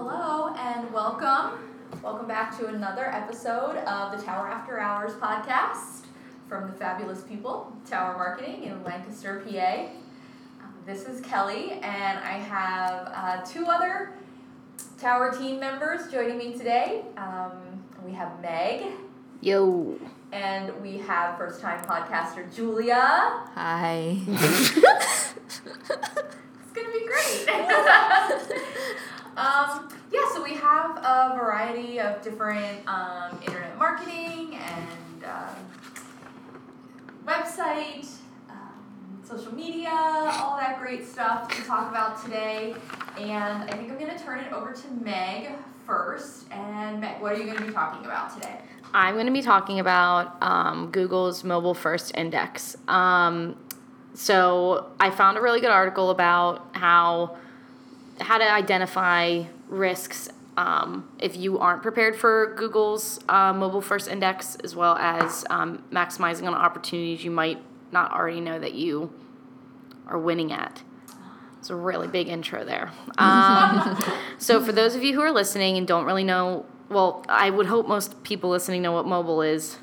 Hello and welcome. Welcome back to another episode of the Tower After Hours podcast from the fabulous people, Tower Marketing in Lancaster, PA. Um, this is Kelly, and I have uh, two other Tower team members joining me today. Um, we have Meg, Yo. and we have first time podcaster Julia. Hi. It's gonna be great. um, yeah, so we have a variety of different um, internet marketing and um, website, um, social media, all that great stuff to talk about today. And I think I'm gonna turn it over to Meg first. And Meg, what are you gonna be talking about today? I'm going to be talking about um, Google's mobile first index. Um, so I found a really good article about how how to identify risks um, if you aren't prepared for Google's uh, mobile first index, as well as um, maximizing on opportunities you might not already know that you are winning at. It's a really big intro there. Um, so, for those of you who are listening and don't really know, well, I would hope most people listening know what mobile is.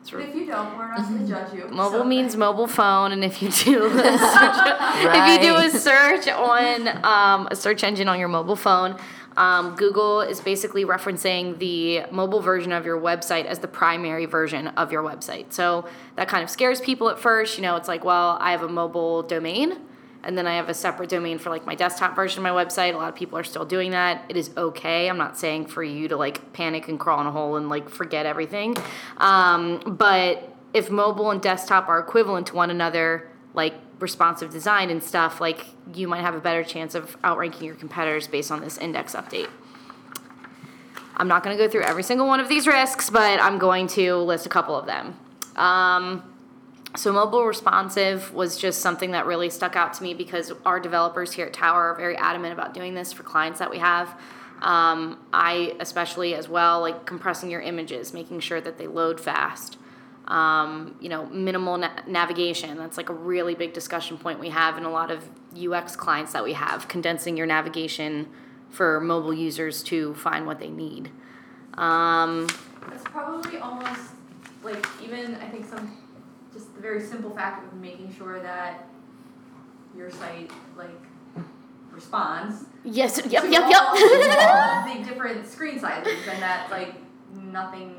It's if you don't, we're not gonna judge you. Mobile so- means mobile phone, and if you do a search, if you do a search on um, a search engine on your mobile phone, um, Google is basically referencing the mobile version of your website as the primary version of your website. So that kind of scares people at first. You know, it's like, well, I have a mobile domain, and then I have a separate domain for like my desktop version of my website. A lot of people are still doing that. It is okay. I'm not saying for you to like panic and crawl in a hole and like forget everything. Um, but if mobile and desktop are equivalent to one another, like responsive design and stuff, like you might have a better chance of outranking your competitors based on this index update. I'm not going to go through every single one of these risks, but I'm going to list a couple of them. Um, so mobile responsive was just something that really stuck out to me because our developers here at Tower are very adamant about doing this for clients that we have. Um, I especially as well like compressing your images, making sure that they load fast. Um, you know, minimal na- navigation. That's like a really big discussion point we have in a lot of UX clients that we have. Condensing your navigation for mobile users to find what they need. Um, probably almost like even I think some the very simple fact of making sure that your site like responds. yes. Yep. Yep. all, Yep. the different screen sizes and that like nothing,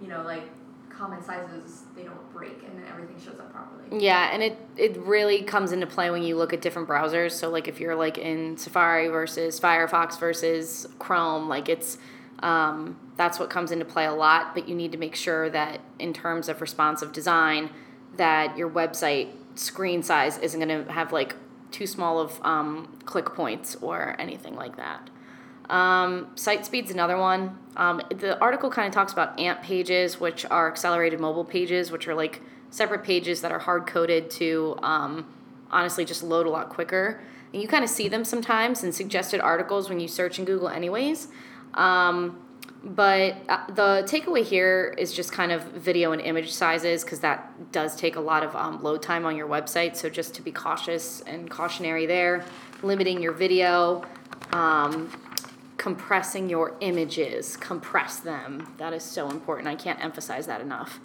you know, like common sizes they don't break and then everything shows up properly. Yeah, and it it really comes into play when you look at different browsers. So like if you're like in Safari versus Firefox versus Chrome, like it's um, that's what comes into play a lot. But you need to make sure that in terms of responsive design, that your website screen size isn't going to have like too small of um, click points or anything like that. Um, site speed's another one. Um, the article kind of talks about AMP pages, which are accelerated mobile pages, which are like separate pages that are hard coded to um, honestly just load a lot quicker. And you kind of see them sometimes in suggested articles when you search in Google, anyways. Um, but uh, the takeaway here is just kind of video and image sizes because that does take a lot of um, load time on your website. So just to be cautious and cautionary there, limiting your video, um, compressing your images, compress them. That is so important. I can't emphasize that enough.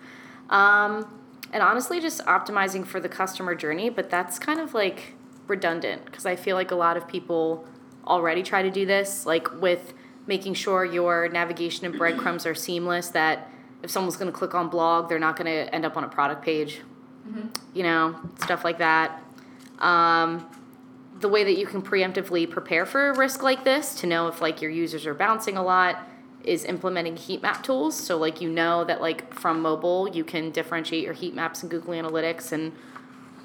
Um, and honestly, just optimizing for the customer journey, but that's kind of like redundant because I feel like a lot of people already try to do this, like with making sure your navigation and breadcrumbs are seamless, that if someone's going to click on blog, they're not going to end up on a product page, you know, stuff like that. Um, the way that you can preemptively prepare for a risk like this to know if like your users are bouncing a lot is implementing heat map tools so like you know that like from mobile you can differentiate your heat maps in google analytics and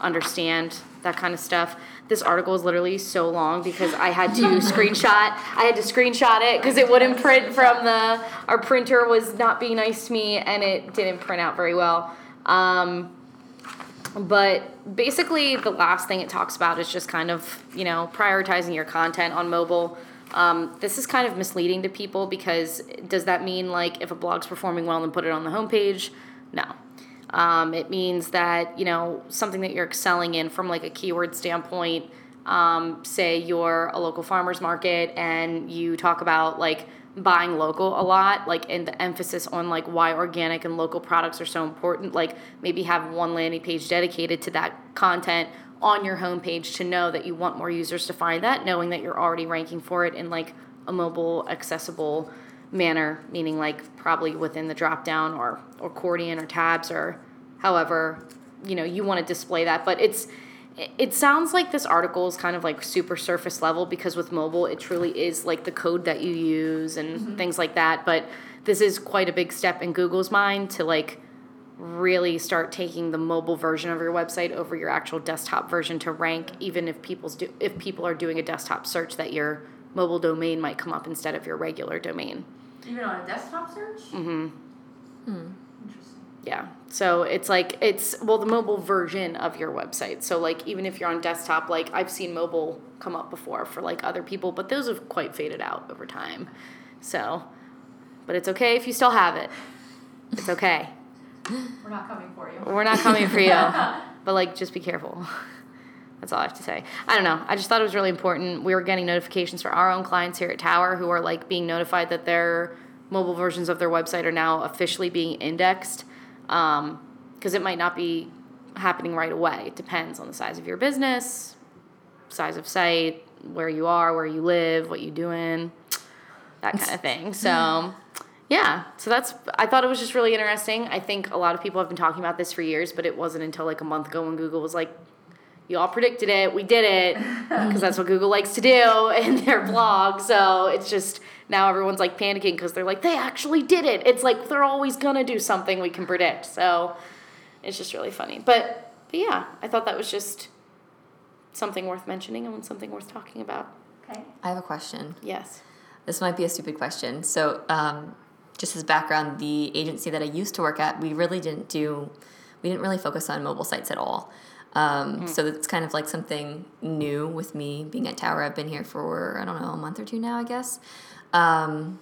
understand that kind of stuff this article is literally so long because i had to screenshot i had to screenshot it because it wouldn't print from the our printer was not being nice to me and it didn't print out very well um, but basically, the last thing it talks about is just kind of, you know, prioritizing your content on mobile. Um, this is kind of misleading to people because does that mean like if a blog's performing well, then put it on the homepage? No. Um, it means that, you know, something that you're excelling in from like a keyword standpoint, um, say you're a local farmers market and you talk about like buying local a lot like and the emphasis on like why organic and local products are so important like maybe have one landing page dedicated to that content on your homepage to know that you want more users to find that knowing that you're already ranking for it in like a mobile accessible manner meaning like probably within the drop down or or accordion or tabs or however you know you want to display that but it's it sounds like this article is kind of like super surface level because with mobile it truly is like the code that you use and mm-hmm. things like that but this is quite a big step in google's mind to like really start taking the mobile version of your website over your actual desktop version to rank even if people's do if people are doing a desktop search that your mobile domain might come up instead of your regular domain. Even on a desktop search? Mm-hmm. Hmm yeah. So it's like it's well the mobile version of your website. So like even if you're on desktop, like I've seen mobile come up before for like other people, but those have quite faded out over time. So, but it's okay if you still have it. It's okay. We're not coming for you. We're not coming for you. but like just be careful. That's all I have to say. I don't know. I just thought it was really important. We were getting notifications for our own clients here at Tower who are like being notified that their mobile versions of their website are now officially being indexed because um, it might not be happening right away. It depends on the size of your business, size of site, where you are, where you live, what you're doing, that kind of thing. So, yeah, so that's, I thought it was just really interesting. I think a lot of people have been talking about this for years, but it wasn't until like a month ago when Google was like, you all predicted it, we did it, because that's what Google likes to do in their blog. So it's just, now everyone's like panicking because they're like, they actually did it. It's like they're always gonna do something we can predict. So it's just really funny. But, but yeah, I thought that was just something worth mentioning and something worth talking about. Okay. I have a question. Yes. This might be a stupid question. So, um, just as background, the agency that I used to work at, we really didn't do, we didn't really focus on mobile sites at all. Um, mm. So it's kind of like something new with me being at Tower. I've been here for I don't know a month or two now, I guess. Um,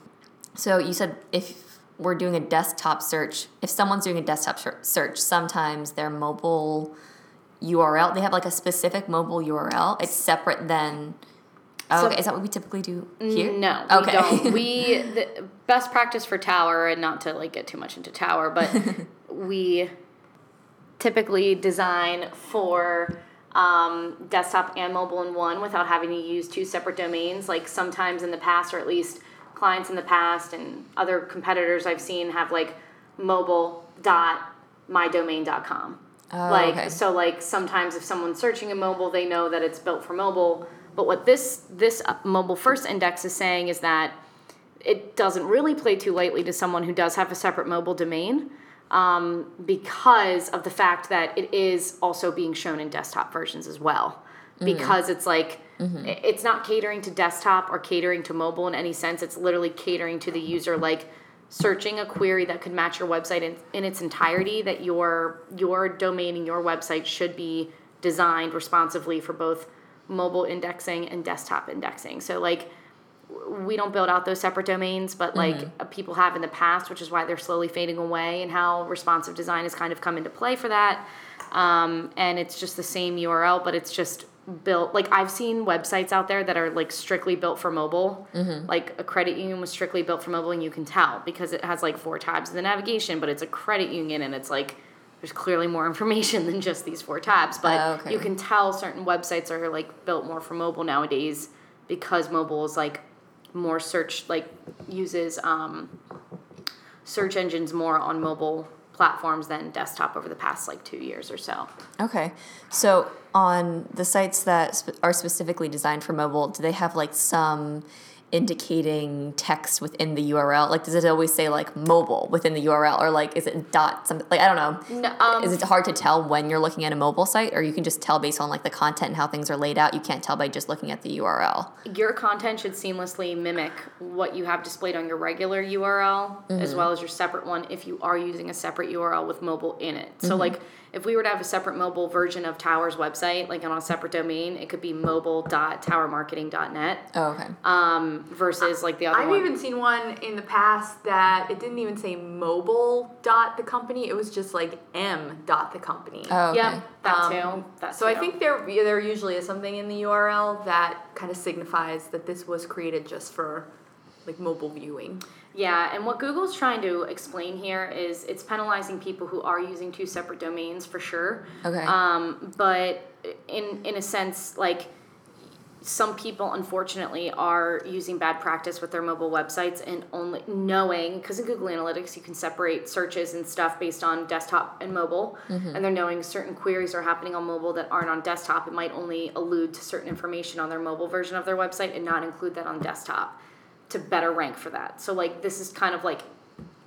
so you said if we're doing a desktop search, if someone's doing a desktop search, sometimes their mobile URL, they have like a specific mobile URL. It's separate than. Oh, so, okay. Is that what we typically do here? No, okay. we don't. We the best practice for Tower, and not to like get too much into Tower, but we typically design for um, desktop and mobile in one without having to use two separate domains. Like sometimes in the past, or at least clients in the past and other competitors I've seen have like mobile dot mydomain.com. Oh, like okay. so like sometimes if someone's searching a mobile they know that it's built for mobile but what this this mobile first index is saying is that it doesn't really play too lightly to someone who does have a separate mobile domain um, because of the fact that it is also being shown in desktop versions as well. Mm-hmm. Because it's like, mm-hmm. it's not catering to desktop or catering to mobile in any sense. It's literally catering to the user, like searching a query that could match your website in, in its entirety, that your, your domain and your website should be designed responsively for both mobile indexing and desktop indexing. So, like, we don't build out those separate domains, but like mm-hmm. people have in the past, which is why they're slowly fading away, and how responsive design has kind of come into play for that. Um, and it's just the same URL, but it's just built like I've seen websites out there that are like strictly built for mobile. Mm-hmm. Like a credit union was strictly built for mobile, and you can tell because it has like four tabs in the navigation, but it's a credit union, and it's like there's clearly more information than just these four tabs. But uh, okay. you can tell certain websites are like built more for mobile nowadays because mobile is like more search like uses um, search engines more on mobile platforms than desktop over the past like two years or so. Okay, so on the sites that are specifically designed for mobile, do they have like some indicating text within the URL? Like, does it always say like mobile within the URL, or like is it dot something? Like, I don't know. No, um, is it hard to tell when you're looking at a mobile site, or you can just tell based on like the content and how things are laid out? You can't tell by just looking at the URL. Your content should seamlessly mimic what you have displayed on your regular URL, mm-hmm. as well as your separate one if you are using a separate URL with mobile in it. So, mm-hmm. like if we were to have a separate mobile version of Tower's website, like on a separate domain, it could be mobile.towermarketing.net Oh, okay. um, versus like the other I've one. even seen one in the past that it didn't even say mobile dot the company. It was just like m dot the company. Oh, okay. Yeah, that Um, too. That So I think there there usually is something in the URL that kind of signifies that this was created just for like mobile viewing. Yeah, and what Google's trying to explain here is it's penalizing people who are using two separate domains for sure. Okay. Um, but in in a sense, like some people unfortunately are using bad practice with their mobile websites and only knowing because in Google Analytics you can separate searches and stuff based on desktop and mobile, and they're knowing certain queries are happening on mobile that aren't on desktop. It might only allude to certain information on their mobile version of their website and not include that on desktop to better rank for that. So like this is kind of like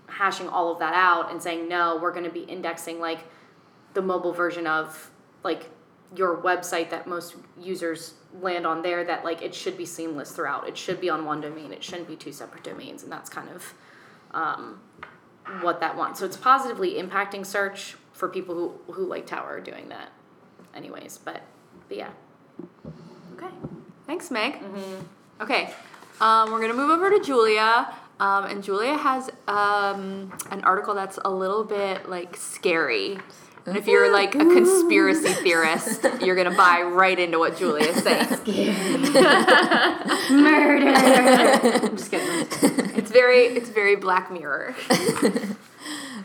hashing all of that out and saying no, we're going to be indexing like the mobile version of like your website that most users land on there that like it should be seamless throughout. It should be on one domain. It shouldn't be two separate domains and that's kind of um, what that wants. So it's positively impacting search for people who who like Tower are doing that anyways, but but yeah. Okay. Thanks, Meg. Okay. Um, we're gonna move over to Julia. Um, and Julia has um, an article that's a little bit like scary. And if you're like a conspiracy theorist, you're gonna buy right into what Julia is saying. Murder. I'm just kidding. It's very, it's very Black Mirror.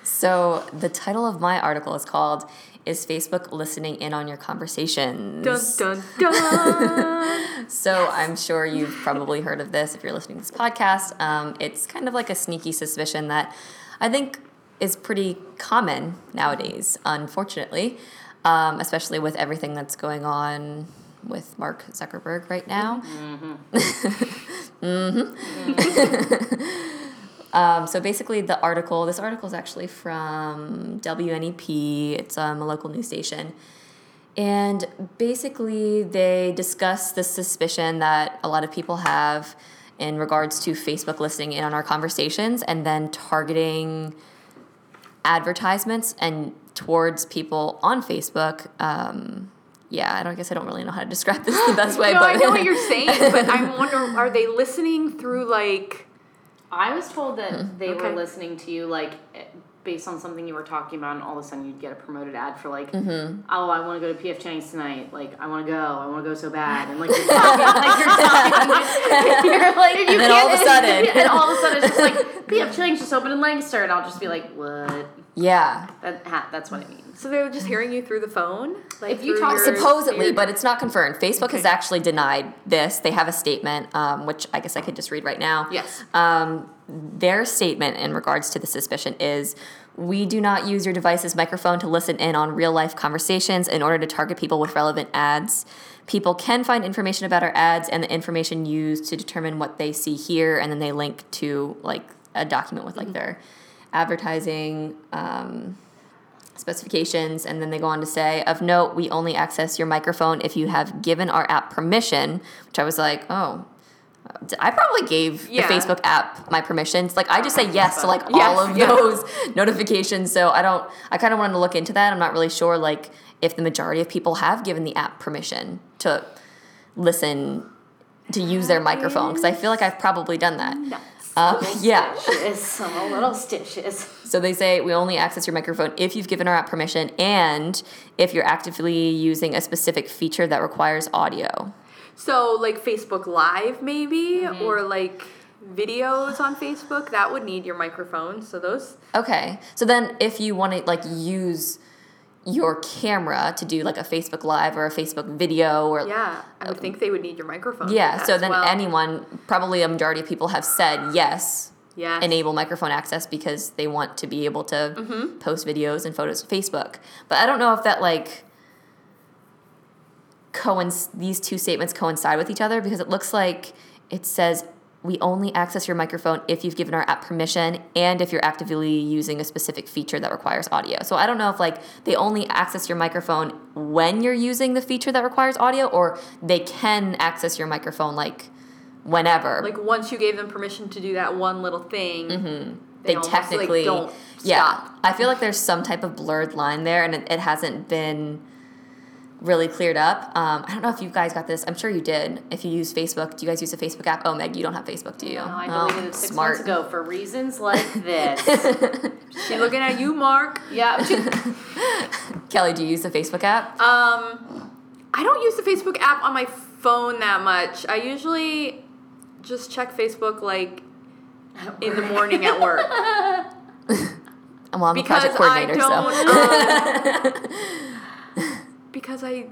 So the title of my article is called "Is Facebook Listening In on Your Conversations?" Dun dun dun. So I'm sure you've probably heard of this if you're listening to this podcast. Um, it's kind of like a sneaky suspicion that I think is pretty common nowadays, unfortunately, um, especially with everything that's going on with Mark Zuckerberg right now. Um, so basically, the article, this article is actually from WNEP, it's um, a local news station. And basically, they discuss the suspicion that a lot of people have in regards to Facebook listening in on our conversations and then targeting advertisements and towards people on Facebook. Um, yeah, I don't I guess I don't really know how to describe this the best way, no, but I know what you're saying, but I'm wondering, are they listening through like? I was told that they Okay. were listening to you like eh, based on something you were talking about, and all of a sudden you'd get a promoted ad for like, Mm-hmm. oh, I want to go to PF Chang's tonight. Like, I want to go. I want to go so bad. And like you're talking, like you're talking, you're like, And then all of a sudden- and all of a sudden it's just like PF Chang's just opened in Lancaster, and I'll just be like, what? Yeah. That ha, that's what it means. So they're just hearing you through the phone, like If you talk- your Supposedly, but it's not confirmed. Facebook has actually denied this. They have a statement, um, which I guess I could just read right now. Yes. Um, their statement in regards to the suspicion is we do not use your device's microphone to listen in on real life conversations in order to target people with relevant ads. People can find information about our ads and the information used to determine what they see here, and then they link to like a document with like their advertising um, specifications, and then they go on to say, of note, we only access your microphone if you have given our app permission, which I was like, oh. I probably gave Yeah. the Facebook app my permissions. Like I just say yes to like Yes, all of yeah. those notifications. So I don't. I kind of wanted to look into that. I'm not really sure like if the majority of people have given the app permission to listen to use their microphone because I feel like I've probably done that. Uh, yeah. Stitches, a little stitches. So they say we only access your microphone if you've given our app permission and if you're actively using a specific feature that requires audio. So like Facebook Live maybe Mm-hmm. or like videos on Facebook that would need your microphone. So those Okay. So then if you want to like use your camera to do like a Facebook live or a Facebook video or yeah, I would think they would need your microphone. Yeah, so then well. anyone, probably a majority of people have said yes, yes. enable microphone access because they want to be able to Mm-hmm. post videos and photos to Facebook. But I don't know if that like coinc- these two statements coincide with each other because it looks like it says we only access your microphone if you've given our app permission and if you're actively using a specific feature that requires audio. So I don't know if like they only access your microphone when you're using the feature that requires audio or they can access your microphone like whenever. like once you gave them permission to do that one little thing, mm-hmm. they, almost, like, technically don't yeah. stop. I feel like there's some type of blurred line there, and it, it hasn't been really cleared up. Um, I don't know if you guys got this. I'm sure you did. If you use Facebook, do you guys use a Facebook app? Oh, Meg, you don't have Facebook, do you? No, I Oh, deleted it six smart. months ago for reasons like this. She looking at you, Mark. yeah. Kelly, do you use the Facebook app? Um, I don't use the Facebook app on my phone that much. I usually just check Facebook like in the morning at work Well, I'm a because project I coordinator, don't. um, because I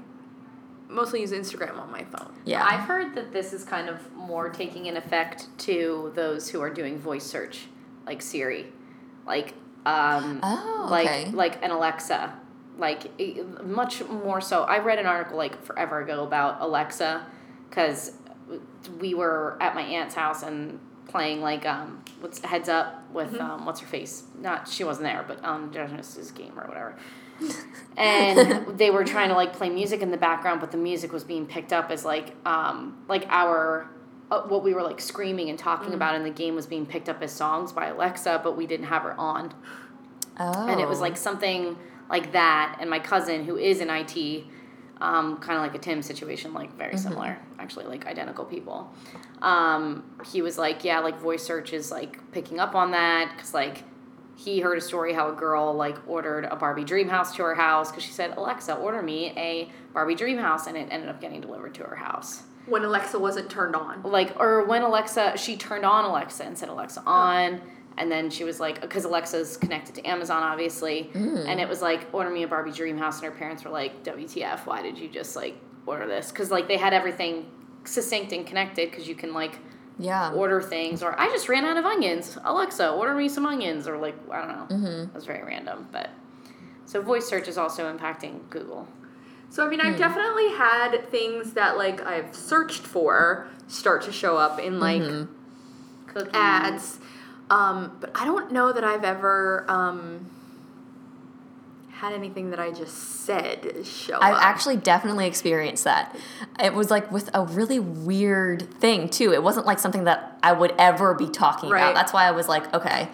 mostly use Instagram on my phone. yeah. I've heard that this is kind of more taking an effect to those who are doing voice search, like Siri, like um, Oh, like okay. like an Alexa, like much more so. I read an article like forever ago about Alexa, because we were at my aunt's house and playing like um what's heads up with um what's her face not she wasn't there but um Genesis game or whatever and they were trying to like play music in the background but the music was being picked up as like um like our uh, what we were like screaming and talking about in the game was being picked up as songs by Alexa but we didn't have her on. Oh. and it was like something like that and my cousin who is in IT um, kind of like a Tim situation like very similar actually like identical people. Um, he was like yeah like voice search is like picking up on that because like he heard a story how a girl like ordered a Barbie dream house to her house because she said Alexa order me a Barbie dream house and it ended up getting delivered to her house. When Alexa wasn't turned on. like or when Alexa she turned on Alexa and said Alexa oh. on and then she was like because Alexa's connected to Amazon obviously mm. and it was like order me a Barbie dream house and her parents were like WTF why did you just like order this? Because like they had everything succinct and connected because you can like yeah. order things or I just ran out of onions Alexa order me some onions or like I don't know Mm-hmm. it was very random but so voice search is also impacting Google So I mean, Hmm. I've definitely had things that like I've searched for start to show up in like Mm-hmm. Cookies. ads, um, but I don't know that I've ever um, had anything that I just said show I've up. actually definitely experienced that. It was like with a really weird thing too. It wasn't like something that I would ever be talking Right. about. That's why I was like, okay,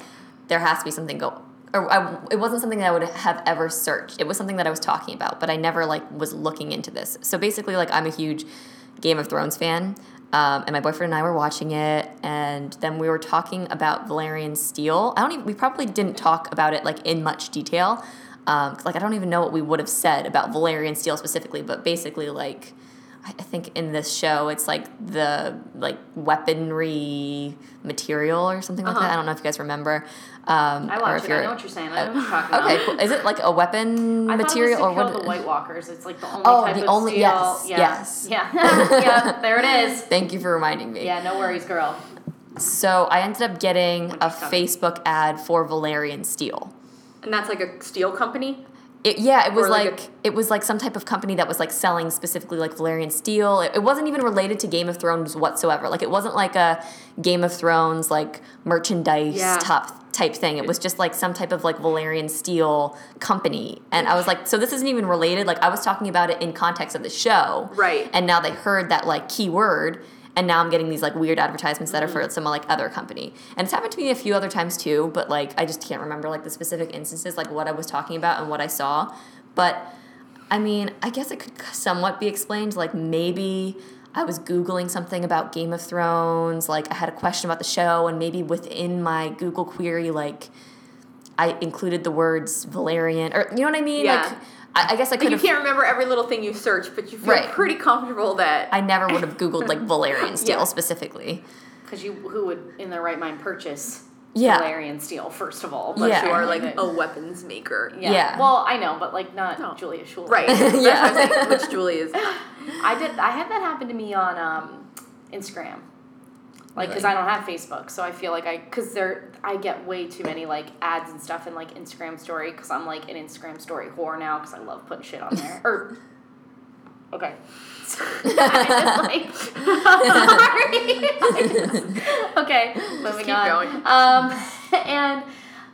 there has to be something go. Or I, it wasn't something that I would have ever searched. It was something that I was talking about, but I never like was looking into this. So basically, like I'm a huge Game of Thrones fan. Um, and my boyfriend and I were watching it, and then we were talking about Valyrian Steel. I don't even. We probably didn't talk about it like in much detail. Um, like I don't even know what we would have said about Valyrian Steel specifically, but basically, like I think in this show, it's like the like weaponry material or something like Uh-huh. that. I don't know if you guys remember. Um, I or watch if it I know what you're saying I know what you're talking about Okay, cool. Is it like a weapon I material or was to what? kill the White Walkers. It's like the only Oh, type the of only- steel. yes, yeah. yes. Yeah. yeah. There it is. Thank you for reminding me. Yeah. No worries, girl. So I ended up getting a Facebook ad for Valyrian Steel. And that's like a steel company. It, yeah, it was like like, a- it was like some type of company that was like selling specifically like Valyrian steel. It, it wasn't even related to Game of Thrones whatsoever. Like it wasn't like a Game of Thrones like merchandise Yeah. top type thing. It was just like some type of like Valyrian steel company. And I was like, so this isn't even related. Like I was talking about it in context of the show. Right. And now they heard that like keyword and now I'm getting these like weird advertisements that are for mm-hmm. some like other company. And it's happened to me a few other times too, but like I just can't remember like the specific instances, like what I was talking about and what I saw. But I mean, I guess it could somewhat be explained. Like maybe I was Googling something about Game of Thrones, like I had a question about the show, and maybe within my Google query, like I included the words Valyrian, or you know what I mean? Yeah. Like I, I guess I could you can't remember every little thing you search, but you feel Right. pretty comfortable that I never would have Googled like Valyrian steel Yeah. specifically. Because you, who would in their right mind purchase Yeah. Valyrian steel first of all? unless Yeah. you are like a weapons maker. Yeah. Yeah. Well, I know, but like not No. Julia Schultz. Right. Yeah. I'm which Julie is. I did. I had that happen to me on um, Instagram. Like, because Really? I don't have Facebook, so I feel like I, because there, I get way too many like ads and stuff in like Instagram story, because I'm like an Instagram story whore now, because I love putting shit on there. or, okay. Like, okay, moving on. Um, and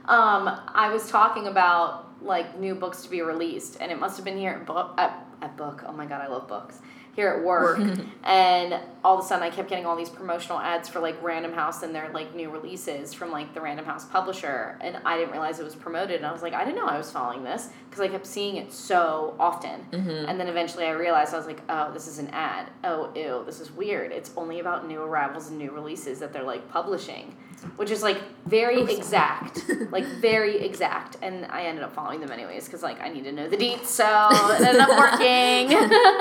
um, I was talking about like new books to be released, and it must have been here at book at, at book. Oh my god, I love books. Here at work, and all of a sudden I kept getting all these promotional ads for like Random House and their like new releases from like the Random House publisher, and I didn't realize it was promoted, and I was like, I didn't know I was following this because I kept seeing it so often, mm-hmm. and then eventually I realized I was like, oh, this is an ad. Oh, ew, this is weird. It's only about new arrivals and new releases that they're like publishing, which is like very exact, like very exact, and I ended up following them anyways because like I need to know the deets, so it ended up working.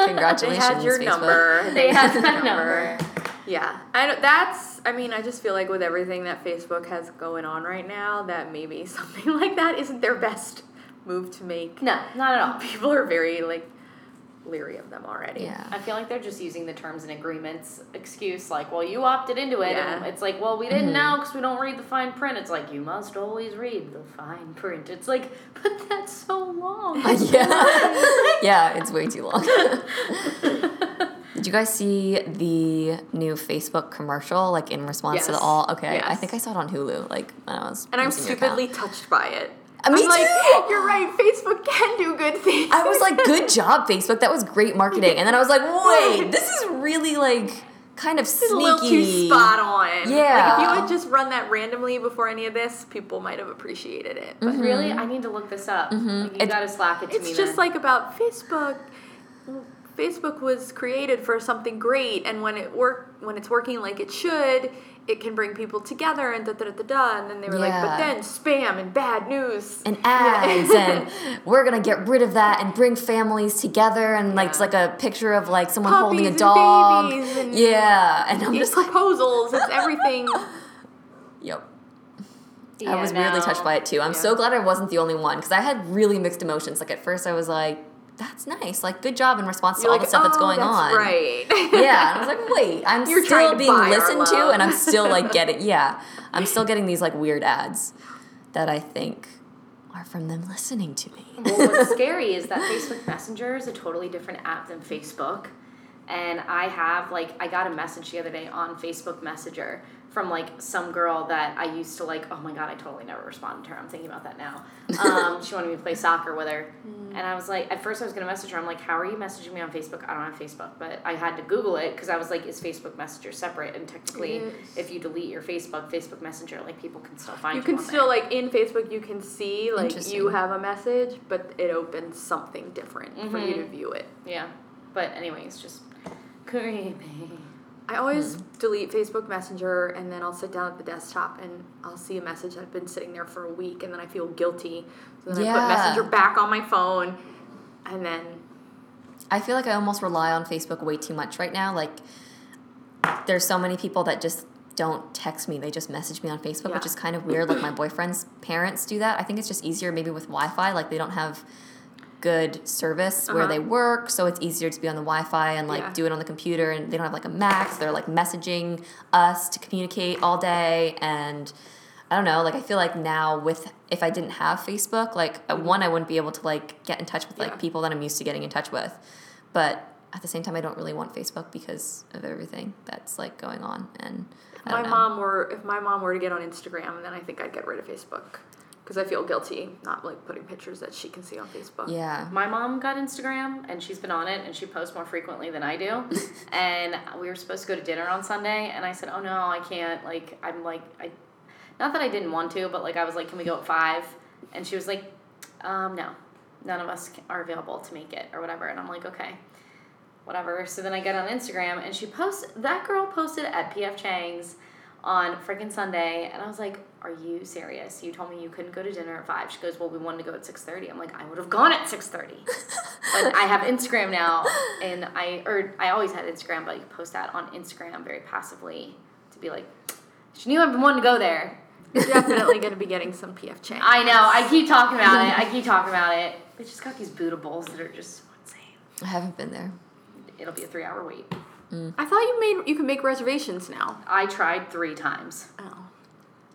Congratulations, They had your Facebook. number. They had your my number. Yeah, I don't, that's. I mean, I just feel like with everything that Facebook has going on right now, that maybe something like that isn't their best move to make. No, not at all. People are very like leery of them already. Yeah. I feel like they're just using the terms and agreements excuse, like, well, you opted into it, and Yeah. it's like, well, we didn't mm-hmm. know because we don't read the fine print. It's like you must always read the fine print. It's like, but that's so long. yeah. yeah, it's way too long. Did you guys see the new Facebook commercial, like in response to the all? Okay, I think I saw it on Hulu, like when I was. And I'm using your stupidly touched by it. Me I'm like, too! you're right. Facebook can do good things. I was like, good job, Facebook. That was great marketing. And then I was like, wait, this is really like kind of It's sneaky. a little too spot on. Yeah. Like if you had just run that randomly before any of this, people might have appreciated it. But Really, I need to look this up. Like, you Mm-hmm. It- gotta slack it to me. it's just then. like about Facebook. Facebook was created for something great, and when it work when it's working like it should, it can bring people together and da da da da da. And then they were like, but then spam and bad news and Yeah. ads and we're gonna get rid of that and bring families together and like it's like a picture of like someone holding a and dog babies and- yeah and i'm it's just like proposals. It's everything. yep Yeah, i was weirdly no. touched by it too i'm Yeah. so glad i wasn't the only one because i had really mixed emotions like at first i was like that's nice like good job in response to You're all like, the stuff that's "Oh, going that's on Right. yeah and i was like wait i'm You're still being listened to and i'm still like getting yeah i'm still getting these like weird ads that i think are from them listening to me well, what's scary is that Facebook Messenger is a totally different app than Facebook. And I have, like, I got a message the other day on Facebook Messenger from, like, some girl that I used to, like, oh my god, I totally never responded to her. I'm thinking about that now. Um, she wanted me to play soccer with her. And I was like, at first I was to message her. I'm like, how are you messaging me on Facebook? I don't have Facebook. But I had to Google it because I was like, is Facebook Messenger separate? And technically, is. if you delete your Facebook, Facebook Messenger, like, people can still find you. you can still there. like in Facebook you can see like you have a message, but it opens something different for you to Mhm. view it. Yeah. But, anyways, just creepy. I always hmm. delete Facebook Messenger and then I'll sit down at the desktop and I'll see a message that's been sitting there for a week and then I feel guilty. So then I put Messenger back on my phone and then I feel like I almost rely on Facebook way too much right now. Like, there's so many people that just don't text me; they just message me on Facebook, which is kind of weird. Like my boyfriend's parents do that. I think it's just easier maybe with Wi-Fi. Like they don't have good service where Uh-huh. they work, so it's easier to be on the Wi-Fi and like Yeah. do it on the computer. And they don't have like a Mac, so they're like messaging us to communicate all day and. I don't know. Like I feel like now with if I didn't have Facebook, like uh, one I wouldn't be able to like get in touch with like Yeah. people that I'm used to getting in touch with. But at the same time, I don't really want Facebook because of everything that's like going on. And I my don't know. mom were if my mom were to get on Instagram then I think I'd get rid of Facebook because I feel guilty not like putting pictures that she can see on Facebook. Yeah. My mom got Instagram and she's been on it and she posts more frequently than I do. and we were supposed to go to dinner on Sunday and I said, "Oh no, I can't." Like I'm like I not that I didn't want to, but like I was like, "Can we go at 5?" And she was like, "Um no. None of us are available to make it or whatever." And I'm like, "Okay." Whatever. So then I get on Instagram and she posts that girl posted at PF Chang's on freaking Sunday and I was like, "Are you serious? You told me you couldn't go to dinner at 5." She goes, "Well, we wanted to go at 6:30." I'm like, "I would have gone at 6:30." but I have Instagram now, and I or I always had Instagram, but you post that on Instagram very passively to be like, she knew I've been wanting to go there. You're definitely going to be getting some PF Chang. I know. I keep talking about it. I keep talking about it. They just got these bootables that are just insane. I haven't been there. It'll be a three-hour wait. Mm. I thought you made you can make reservations now. I tried three times. Oh.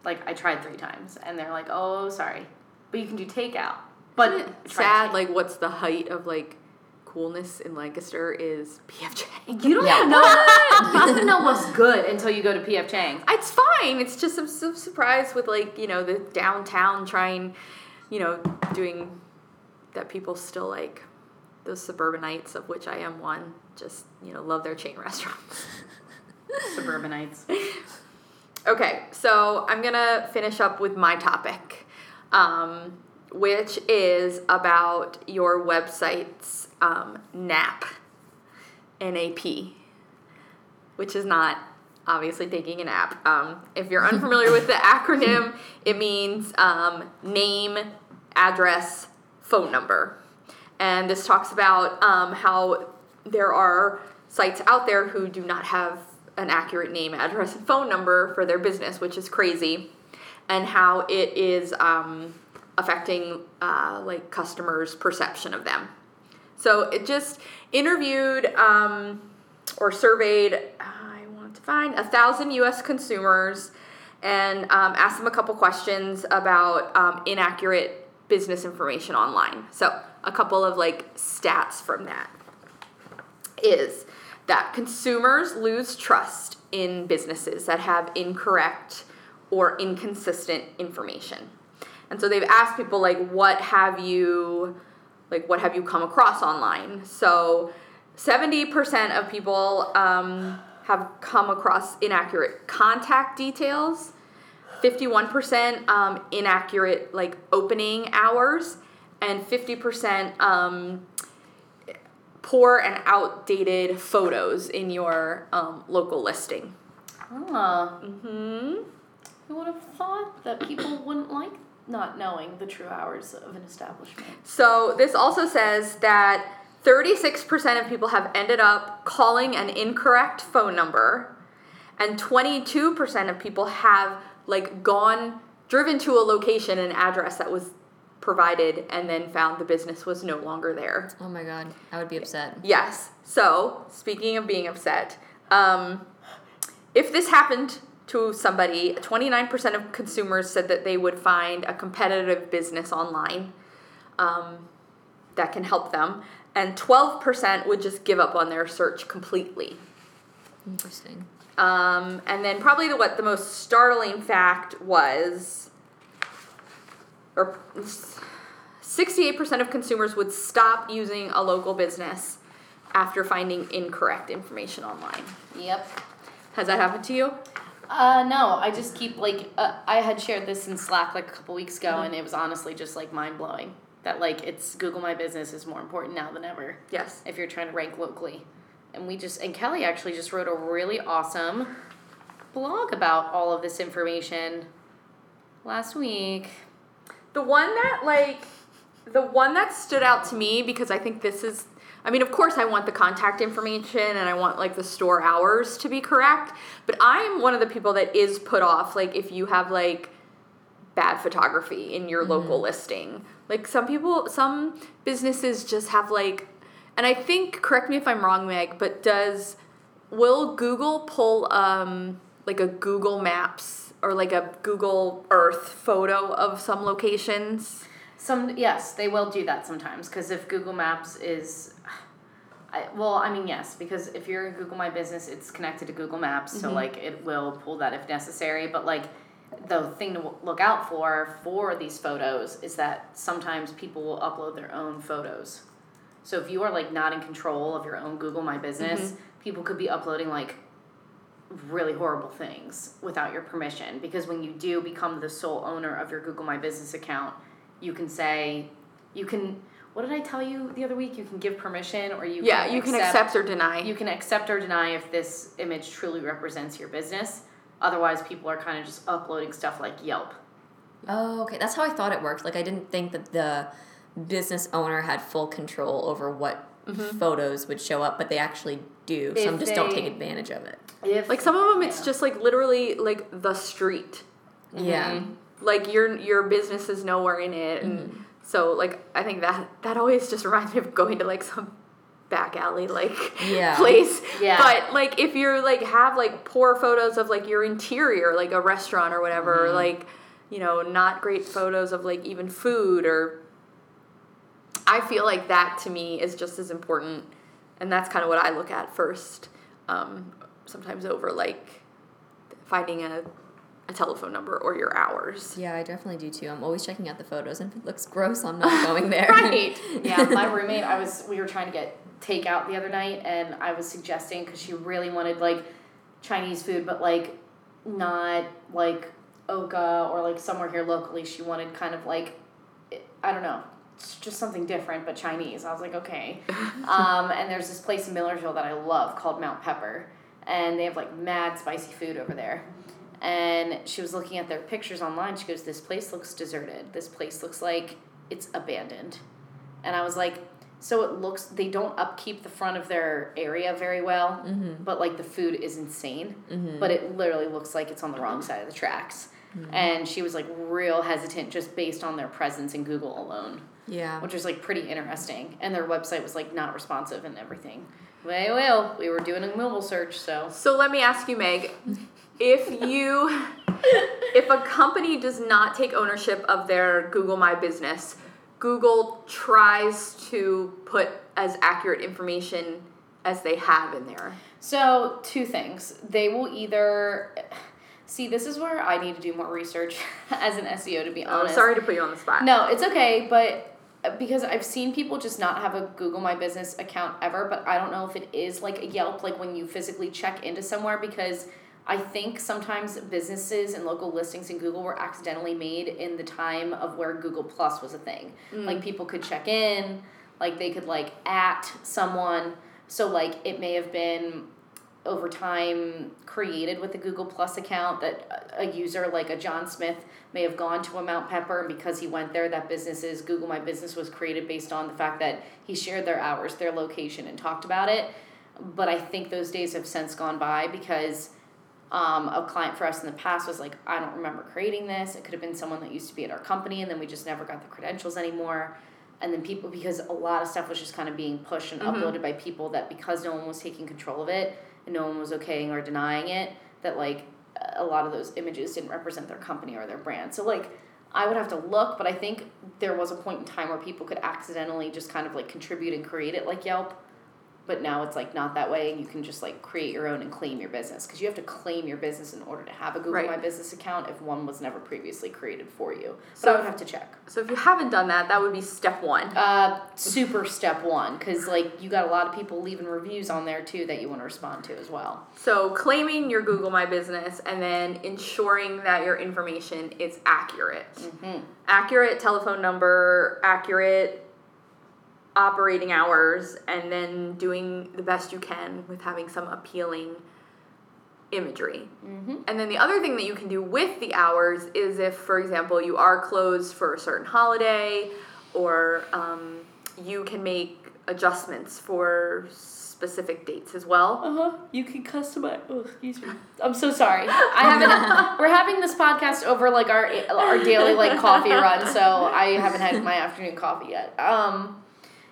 Like I tried three times, and they're like, "Oh, sorry, but you can do takeout." But Isn't it sad take- like what's the height of like coolness in Lancaster is PF Chang. you don't Yeah. even know. you don't even know what's good until you go to PF Chang's. It's fine. It's just I'm so surprised with like you know the downtown trying, you know, doing that people still like those suburbanites of which I am one just you know love their chain restaurants. Suburbanites. Okay, so I'm gonna finish up with my topic, um, which is about your website's um, NAP, N-A-P, which is not obviously taking a nap. Um, if you're unfamiliar with the acronym, it means um, name, address, phone number, and this talks about um, how there are sites out there who do not have an accurate name, address, and phone number for their business, which is crazy, and how it is um, affecting uh, like customers' perception of them. So it just interviewed um, or surveyed. I want to find a thousand U.S. consumers and um, asked them a couple questions about um, inaccurate business information online. So a couple of like stats from that is that consumers lose trust in businesses that have incorrect or inconsistent information. And so they've asked people like what have you like what have you come across online? So 70% of people um, have come across inaccurate contact details, 51% um, inaccurate like opening hours, and 50% um, poor and outdated photos in your um, local listing. Ah, hmm who would have thought that people wouldn't like not knowing the true hours of an establishment? So this also says that 36% of people have ended up calling an incorrect phone number, and 22% of people have like gone driven to a location and address that was provided and then found the business was no longer there. Oh my god, I would be upset. Yes. So, speaking of being upset, um, if this happened to somebody, 29% of consumers said that they would find a competitive business online um, that can help them, and 12% would just give up on their search completely. Interesting. Um, and then probably the what the most startling fact was, or sixty-eight percent of consumers would stop using a local business after finding incorrect information online. Yep. Has that happened to you? Uh, no, I just keep like uh, I had shared this in Slack like a couple weeks ago, and it was honestly just like mind blowing that like it's Google My Business is more important now than ever Yes. if you're trying to rank locally. And we just and Kelly actually just wrote a really awesome blog about all of this information last week. The one that like the one that stood out to me because I think this is I mean, of course I want the contact information and I want like the store hours to be correct, but I'm one of the people that is put off like if you have like bad photography in your local listing. Like some people some businesses just have like and I think correct me if I'm wrong Meg, but does will Google pull um like a Google Maps or like a Google Earth photo of some locations? Some yes, they will do that sometimes because if Google Maps is, I, well, I mean yes, because if you're in Google My Business, it's connected to Google Maps, so mm-hmm. like it will pull that if necessary. But like the thing to look out for for these photos is that sometimes people will upload their own photos. So if you are like not in control of your own Google My Business, mm-hmm. people could be uploading like really horrible things without your permission because when you do become the sole owner of your Google My Business account, you can say you can what did I tell you the other week? You can give permission or you Yeah, you can accept or deny. you can accept or deny if this image truly represents your business. Otherwise people are kind of just uploading stuff like Yelp. Oh, okay. That's how I thought it worked. Like I didn't think that the business owner had full control over what Mm-hmm. photos would show up, but they actually do. Some If just don't take advantage of it. If like some of them it's Yeah. just like literally like the street. Yeah. Mm-hmm. Like your your business is nowhere in it and mm-hmm. so like I think that that always just reminds me of going to like some back alley like Yeah. place. Yeah. But like if you're like have like poor photos of like your interior, like a restaurant or whatever, like you know, not great photos of like even food or I feel like that to me is just as important and that's kind of what I look at first. Um, sometimes over like finding a a telephone number or your hours. Yeah, I definitely do too. I'm always checking out the photos, and if it looks gross, I'm not going there. Right. Yeah, my roommate, I was we were trying to get takeout the other night, and I was suggesting because she really wanted like Chinese food, but like not like Oka or like somewhere here locally. She wanted kind of like I don't know, it's just something different but Chinese. I was like, okay. um, and there's this place in Millersville that I love called Mount Pepper, and they have like mad spicy food over there. And she was looking at their pictures online. She goes, "This place looks deserted. This place looks like it's abandoned." And I was like, "So it looks they don't upkeep the front of their area very well, Mm-hmm. but like the food is insane. Mm-hmm. But it literally looks like it's on the wrong side of the tracks." And she was like real hesitant just based on their presence in Google alone Yeah. which was like pretty interesting. And their website was like not responsive and everything. Well, well, we were doing a mobile search, so So let me ask you, Meg, if you if a company does not take ownership of their Google My Business, Google tries to put as accurate information as they have in there. so two things. They will either see. This is where I need to do more research as an SEO, to be honest. Oh, honest. sorry to put you on the spot. No, it's okay, but because I've seen people just not have a Google My Business account ever, but I don't know if it is like a Yelp, like when you physically check into somewhere, because I think sometimes businesses and local listings in Google were accidentally made in the time of where Google Plus was a thing. Mm. Like people could check in, like they could like at someone. So like it may have been over time created with the Google Plus account that a user like a John Smith may have gone to a Mount Pepper and because he went there that business's Google My Business was created based on the fact that he shared their hours, their location and talked about it. But I think those days have since gone by because um, a client for us in the past was like, I don't remember creating this. It could have been someone that used to be at our company and then we just never got the credentials anymore. And then people, because a lot of stuff was just kind of being pushed and uploaded by people that because no one was taking control of it and no one was okaying or denying it, that like a lot of those images didn't represent their company or their brand. So like I would have to look, but I think there was a point in time where people could accidentally just kind of like contribute and create it like Yelp. But now it's like not that way, and you can just like create your own and claim your business because you have to claim your business in order to have a Google Right. My Business account if one was never previously created for you. But So- I would have to check. So if you haven't done that, that would be step one. Uh, super step one because like you got a lot of people leaving reviews on there too that you want to respond to as well. So claiming your Google My Business and then ensuring that your information is accurate. Mm-hmm. Accurate telephone number, accurate operating hours, and then doing the best you can with having some appealing imagery. Mm-hmm. And then the other thing that you can do with the hours is if, for example, you are closed for a certain holiday, or um, you can make adjustments for specific dates as well. Uh huh. You can customize. Oh, excuse me. I'm so sorry. I haven't. we're having this podcast over like our our daily like coffee run, so I haven't had my afternoon coffee yet. Um,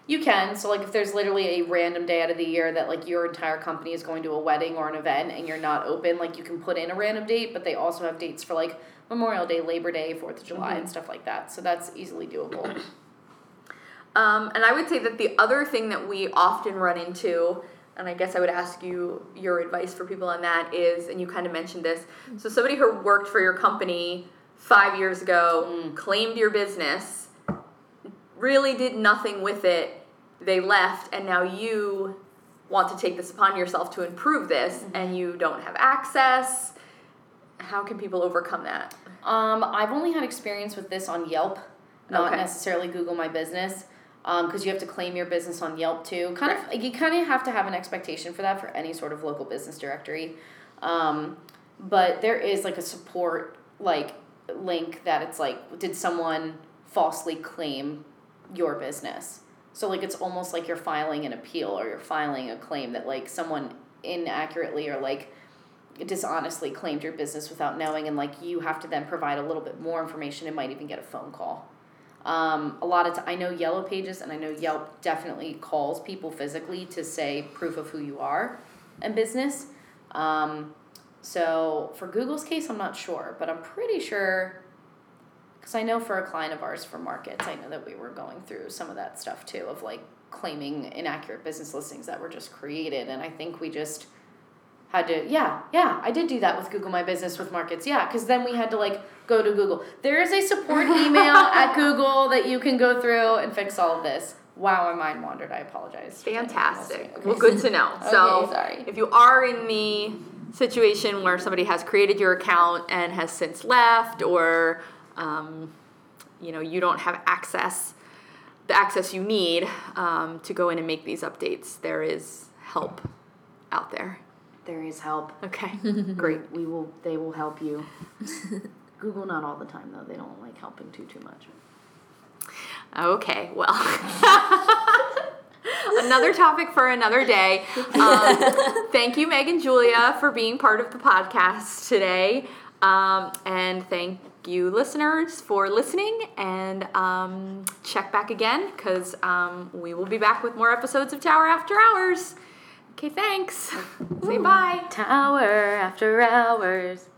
you can. So like, if there's literally a random day out of the year that like your entire company is going to a wedding or an event and you're not open, like you can put in a random date, but they also have dates for like Memorial Day, Labor Day, Fourth of July, and stuff like that. So that's easily doable. Um, and I would say that the other thing that we often run into, and I guess I would ask you your advice for people on that is, and you kind of mentioned this, so somebody who worked for your company five years ago, claimed your business, really did nothing with it, they left, and now you want to take this upon yourself to improve this, and you don't have access. How can people overcome that? Um, I've only had experience with this on Yelp, not Okay. necessarily Google My Business, because you have to claim your business on Yelp too. Kind of, like, you kind of have to have an expectation for that for any sort of local business directory. Um, but there is like a support like link that it's like, did someone falsely claim your business? So like it's almost like you're filing an appeal or you're filing a claim that like someone inaccurately or like dishonestly claimed your business without knowing and like you have to then provide a little bit more information and might even get a phone call um, a lot of t- i know yellow pages and i know yelp definitely calls people physically to say proof of who you are and business um, so for google's case i'm not sure but i'm pretty sure because i know for a client of ours for markets i know that we were going through some of that stuff too of like claiming inaccurate business listings that were just created and i think we just had to yeah yeah i did do that with google my business with markets yeah because then we had to like go to google there is a support email at google that you can go through and fix all of this Wow, my mind wandered. I apologize. for saying that. Fantastic. Okay. Well, good to know. So, Okay, sorry. if you are in the situation where somebody has created your account and has since left, or um, you know you don't have access, the access you need um, to go in and make these updates, there is help out there. There is help. Okay, great. We will. They will help you. Google not all the time though. They don't like helping too too much. Okay, well. another topic for another day. Um, thank you, Meg and Julia, for being part of the podcast today. Um, and thank you, listeners, for listening. And um, check back again because um, we will be back with more episodes of Tower After Hours. Okay, thanks. Say bye. Tower after hours.